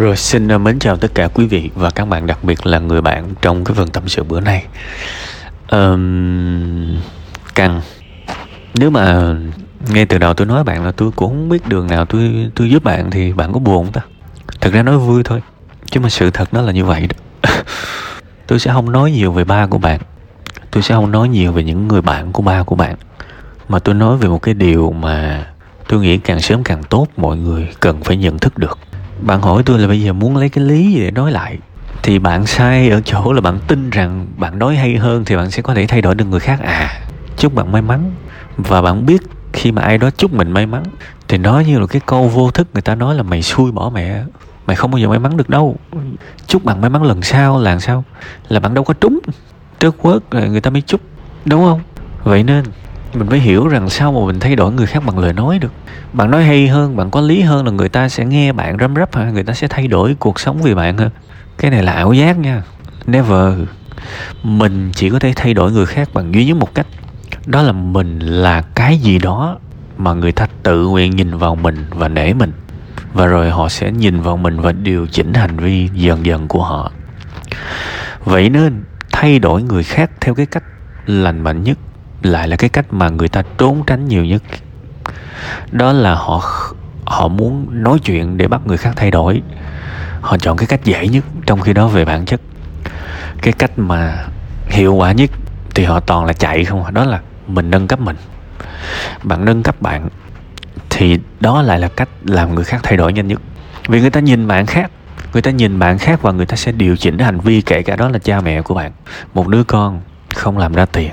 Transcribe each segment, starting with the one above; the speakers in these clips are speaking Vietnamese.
Rồi xin ờ, mến chào tất cả quý vị và các bạn đặc biệt là người bạn trong cái phần tâm sự bữa nay. Um, Căng. Nếu mà ngay từ đầu tôi nói bạn là tôi cũng không biết đường nào tôi tôi giúp bạn thì bạn có buồn không ta? Thật ra nói vui thôi. Chứ mà sự thật nó là như vậy đó. tôi sẽ không nói nhiều về ba của bạn. Tôi sẽ không nói nhiều về những người bạn của ba của bạn. Mà tôi nói về một cái điều mà tôi nghĩ càng sớm càng tốt mọi người cần phải nhận thức được bạn hỏi tôi là bây giờ muốn lấy cái lý gì để nói lại? Thì bạn sai ở chỗ là bạn tin rằng bạn nói hay hơn thì bạn sẽ có thể thay đổi được người khác. À chúc bạn may mắn. Và bạn biết khi mà ai đó chúc mình may mắn, thì nói như là cái câu vô thức người ta nói là mày xui bỏ mẹ, mày không bao giờ may mắn được đâu. Chúc bạn may mắn lần sau là sao? Là bạn đâu có trúng. Trước quớt rồi người ta mới chúc, đúng không? Vậy nên mình mới hiểu rằng sao mà mình thay đổi người khác bằng lời nói được. Bạn nói hay hơn, bạn có lý hơn là người ta sẽ nghe bạn răm rắp hả? Người ta sẽ thay đổi cuộc sống vì bạn hơn cái này là ảo giác nha. Never. Mình chỉ có thể thay đổi người khác bằng duy nhất một cách. Đó là mình là cái gì đó mà người ta tự nguyện nhìn vào mình và nể mình. Và rồi họ sẽ nhìn vào mình và điều chỉnh hành vi dần dần của họ. Vậy nên, thay đổi người khác theo cái cách lành mạnh nhất lại là cái cách mà người ta trốn tránh nhiều nhất. Đó là họ họ muốn nói chuyện để bắt người khác thay đổi. Họ chọn cái cách dễ nhất trong khi đó về bản chất. Cái cách mà hiệu quả nhất thì họ toàn là chạy không à, đó là mình nâng cấp mình. Bạn nâng cấp bạn thì đó lại là cách làm người khác thay đổi nhanh nhất. Vì người ta nhìn bạn khác, người ta nhìn bạn khác và người ta sẽ điều chỉnh hành vi kể cả đó là cha mẹ của bạn. Một đứa con không làm ra tiền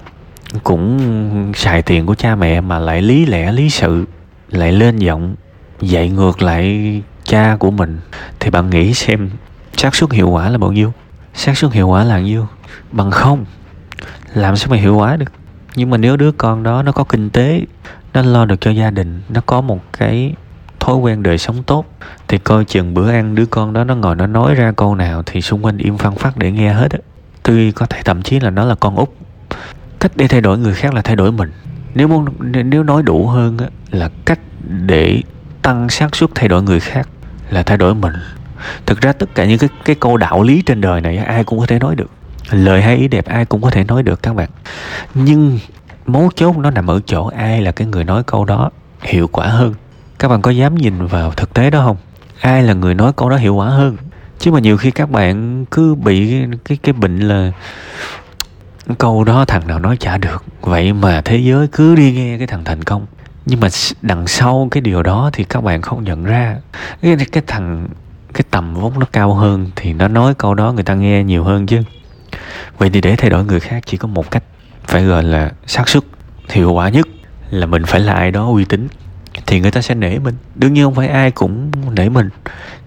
cũng xài tiền của cha mẹ mà lại lý lẽ, lý sự, lại lên giọng, dạy ngược lại cha của mình. Thì bạn nghĩ xem, xác suất hiệu quả là bao nhiêu? Xác suất hiệu quả là bao nhiêu? Bằng không, làm sao mà hiệu quả được? Nhưng mà nếu đứa con đó nó có kinh tế, nó lo được cho gia đình, nó có một cái thói quen đời sống tốt, thì coi chừng bữa ăn đứa con đó nó ngồi nó nói ra câu nào thì xung quanh im phăng phát để nghe hết á. Tuy có thể thậm chí là nó là con út cách để thay đổi người khác là thay đổi mình. Nếu muốn nếu nói đủ hơn á, là cách để tăng xác suất thay đổi người khác là thay đổi mình. Thực ra tất cả những cái cái câu đạo lý trên đời này ai cũng có thể nói được. Lời hay ý đẹp ai cũng có thể nói được các bạn. Nhưng mấu chốt nó nằm ở chỗ ai là cái người nói câu đó hiệu quả hơn. Các bạn có dám nhìn vào thực tế đó không? Ai là người nói câu đó hiệu quả hơn? Chứ mà nhiều khi các bạn cứ bị cái cái bệnh là câu đó thằng nào nói chả được. Vậy mà thế giới cứ đi nghe cái thằng thành công. Nhưng mà đằng sau cái điều đó thì các bạn không nhận ra. Cái, cái thằng cái tầm vốn nó cao hơn thì nó nói câu đó người ta nghe nhiều hơn chứ. Vậy thì để thay đổi người khác chỉ có một cách. Phải gọi là xác suất. Hiệu quả nhất là mình phải là ai đó uy tín thì người ta sẽ nể mình. Đương nhiên không phải ai cũng nể mình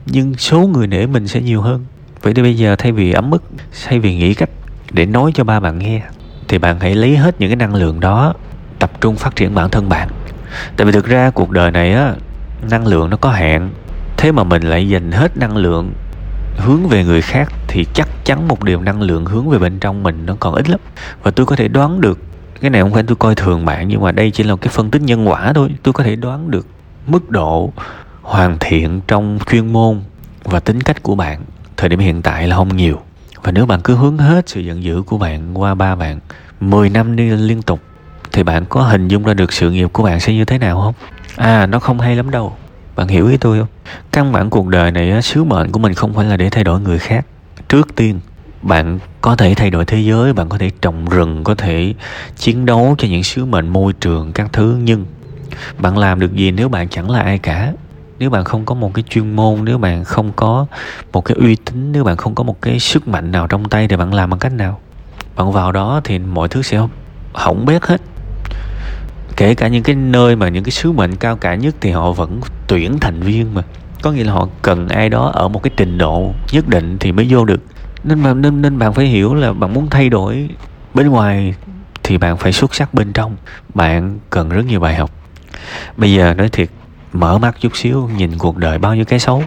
nhưng số người nể mình sẽ nhiều hơn. Vậy thì bây giờ thay vì ấm ức thay vì nghĩ cách để nói cho ba bạn nghe, thì bạn hãy lấy hết những cái năng lượng đó, tập trung phát triển bản thân bạn. Tại vì thực ra cuộc đời này á, năng lượng nó có hạn. Thế mà mình lại dành hết năng lượng hướng về người khác, thì chắc chắn một điều năng lượng hướng về bên trong mình nó còn ít lắm. Và tôi có thể đoán được, cái này không phải tôi coi thường bạn, nhưng mà đây chỉ là cái phân tích nhân quả thôi. Tôi có thể đoán được mức độ hoàn thiện trong chuyên môn và tính cách của bạn thời điểm hiện tại là không nhiều và nếu bạn cứ hướng hết sự giận dữ của bạn qua ba bạn 10 năm đi liên tục, thì bạn có hình dung ra được sự nghiệp của bạn sẽ như thế nào không? À nó không hay lắm đâu. Bạn hiểu ý tôi không? Căn bản cuộc đời này sứ mệnh của mình không phải là để thay đổi người khác. Trước tiên, bạn có thể thay đổi thế giới, bạn có thể trồng rừng, có thể chiến đấu cho những sứ mệnh môi trường các thứ, nhưng bạn làm được gì nếu bạn chẳng là ai cả? Nếu bạn không có một cái chuyên môn, nếu bạn không có một cái uy tín, nếu bạn không có một cái sức mạnh nào trong tay thì bạn làm bằng cách nào? Bạn vào đó thì mọi thứ sẽ hỏng bét hết. Kể cả những cái nơi mà những cái sứ mệnh cao cả nhất thì họ vẫn tuyển thành viên mà. Có nghĩa là họ cần ai đó ở một cái trình độ nhất định thì mới vô được. Nên mà, nên nên bạn phải hiểu là bạn muốn thay đổi bên ngoài thì bạn phải xuất sắc bên trong. Bạn cần rất nhiều bài học. Bây giờ nói thiệt mở mắt chút xíu, nhìn cuộc đời bao nhiêu cái xấu.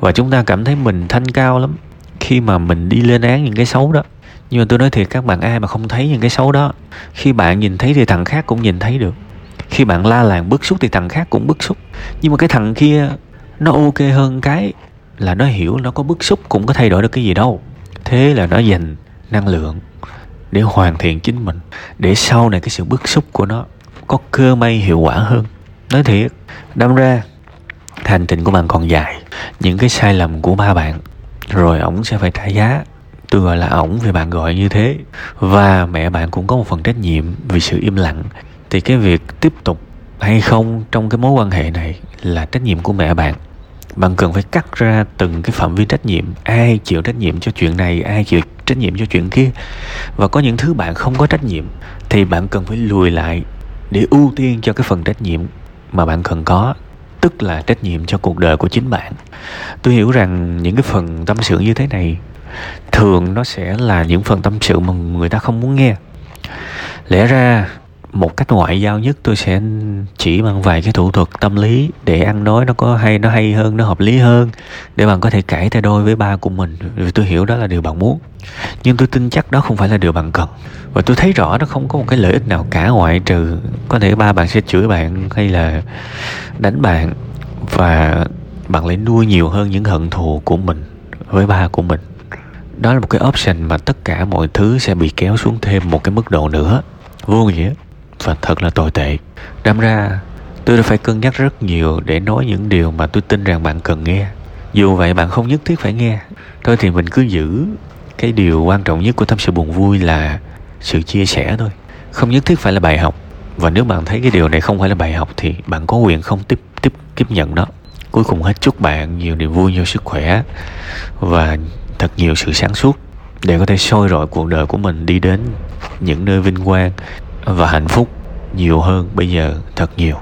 Và chúng ta cảm thấy mình thanh cao lắm khi mà mình đi lên án những cái xấu đó. Nhưng mà tôi nói thiệt, các bạn ai mà không thấy những cái xấu đó, khi bạn nhìn thấy thì thằng khác cũng nhìn thấy được. Khi bạn la làng bức xúc thì thằng khác cũng bức xúc. Nhưng mà cái thằng kia, nó ok hơn cái là nó hiểu, nó có bức xúc cũng có thay đổi được cái gì đâu. Thế là nó dành năng lượng để hoàn thiện chính mình, để sau này cái sự bức xúc của nó có cơ may hiệu quả hơn nói thiệt, đâm ra, hành trình của bạn còn dài. Những cái sai lầm của ba bạn, rồi ổng sẽ phải trả giá. Tôi gọi là ổng vì bạn gọi như thế. Và mẹ bạn cũng có một phần trách nhiệm vì sự im lặng. Thì cái việc tiếp tục hay không trong cái mối quan hệ này là trách nhiệm của mẹ bạn. Bạn cần phải cắt ra từng cái phạm vi trách nhiệm. Ai chịu trách nhiệm cho chuyện này, ai chịu trách nhiệm cho chuyện kia. Và có những thứ bạn không có trách nhiệm, thì bạn cần phải lùi lại để ưu tiên cho cái phần trách nhiệm mà bạn cần có, tức là trách nhiệm cho cuộc đời của chính bạn. Tôi hiểu rằng những cái phần tâm sự như thế này thường nó sẽ là những phần tâm sự mà người ta không muốn nghe. Lẽ ra một cách ngoại giao nhất tôi sẽ chỉ bằng vài cái thủ thuật tâm lý để ăn nói nó có hay, nó hay hơn, nó hợp lý hơn, để bạn có thể cãi tay đôi với ba của mình. Vì tôi hiểu đó là điều bạn muốn, nhưng tôi tin chắc đó không phải là điều bạn cần. Và tôi thấy rõ nó không có một cái lợi ích nào cả, ngoại trừ có thể ba bạn sẽ chửi bạn hay là đánh bạn, và bạn lại nuôi nhiều hơn những hận thù của mình với ba của mình. Đó là một cái option mà tất cả mọi thứ sẽ bị kéo xuống thêm một cái mức độ nữa. Vô nghĩa và thật là tồi tệ. Đâm ra, tôi đã phải cân nhắc rất nhiều để nói những điều mà tôi tin rằng bạn cần nghe. Dù vậy, bạn không nhất thiết phải nghe. Thôi thì mình cứ giữ. Cái điều quan trọng nhất của tâm sự buồn vui là sự chia sẻ thôi. Không nhất thiết phải là bài học. Và nếu bạn thấy cái điều này không phải là bài học thì bạn có quyền không tiếp tiếp tiếp nhận nó. Cuối cùng hết, chúc bạn nhiều niềm vui, nhiều sức khỏe và thật nhiều sự sáng suốt để có thể soi rọi cuộc đời của mình đi đến những nơi vinh quang và hạnh phúc nhiều hơn bây giờ thật nhiều.